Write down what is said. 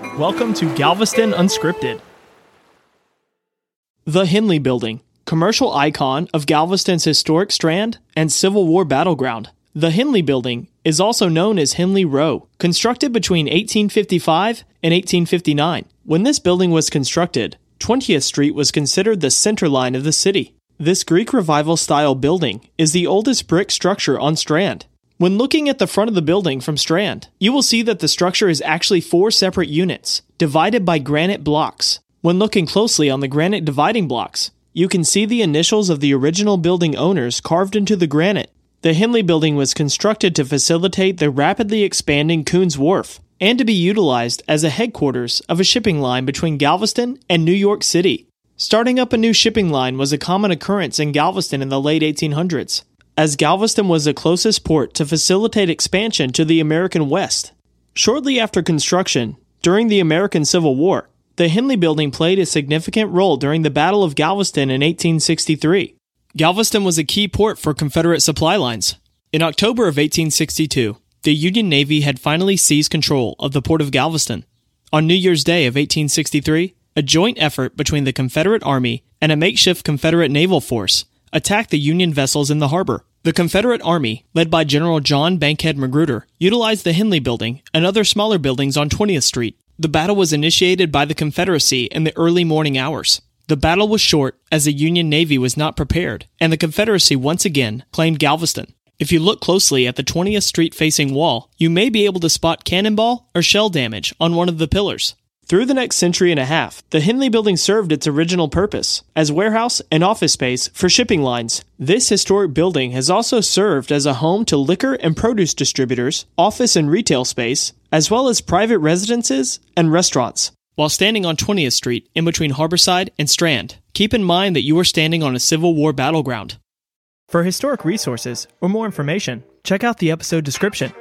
Welcome to Galveston Unscripted. The Hendley Building, commercial icon of Galveston's historic strand and Civil War battleground. The Hendley Building is also known as Hendley Row, constructed between 1855 and 1859. When this building was constructed, 20th Street was considered the center line of the city. This Greek Revival style building is the oldest brick structure on Strand. When looking at the front of the building from Strand, you will see that the structure is actually four separate units, divided by granite blocks. When looking closely on the granite dividing blocks, you can see the initials of the original building owners carved into the granite. The Hendley building was constructed to facilitate the rapidly expanding Kuhn's Wharf and to be utilized as a headquarters of a shipping line between Galveston and New York City. Starting up a new shipping line was a common occurrence in Galveston in the late 1800s as Galveston was the closest port to facilitate expansion to the American West. Shortly after construction, during the American Civil War, the Hendley Building played a significant role during the Battle of Galveston in 1863. Galveston was a key port for Confederate supply lines. In October of 1862, the Union Navy had finally seized control of the port of Galveston. On New Year's Day of 1863, a joint effort between the Confederate Army and a makeshift Confederate naval force attacked the Union vessels in the harbor. The Confederate Army, led by General John Bankhead Magruder, utilized the Hendley Building and other smaller buildings on 20th Street. The battle was initiated by the Confederacy in the early morning hours. The battle was short as the Union Navy was not prepared, and the Confederacy once again claimed Galveston. If you look closely at the 20th Street facing wall, you may be able to spot cannonball or shell damage on one of the pillars. Through the next century and a half, the Hendley Building served its original purpose as warehouse and office space for shipping lines. This historic building has also served as a home to liquor and produce distributors, office and retail space, as well as private residences and restaurants. While standing on 20th Street in between Harborside and Strand, keep in mind that you are standing on a Civil War battleground. For historic resources or more information, check out the episode description.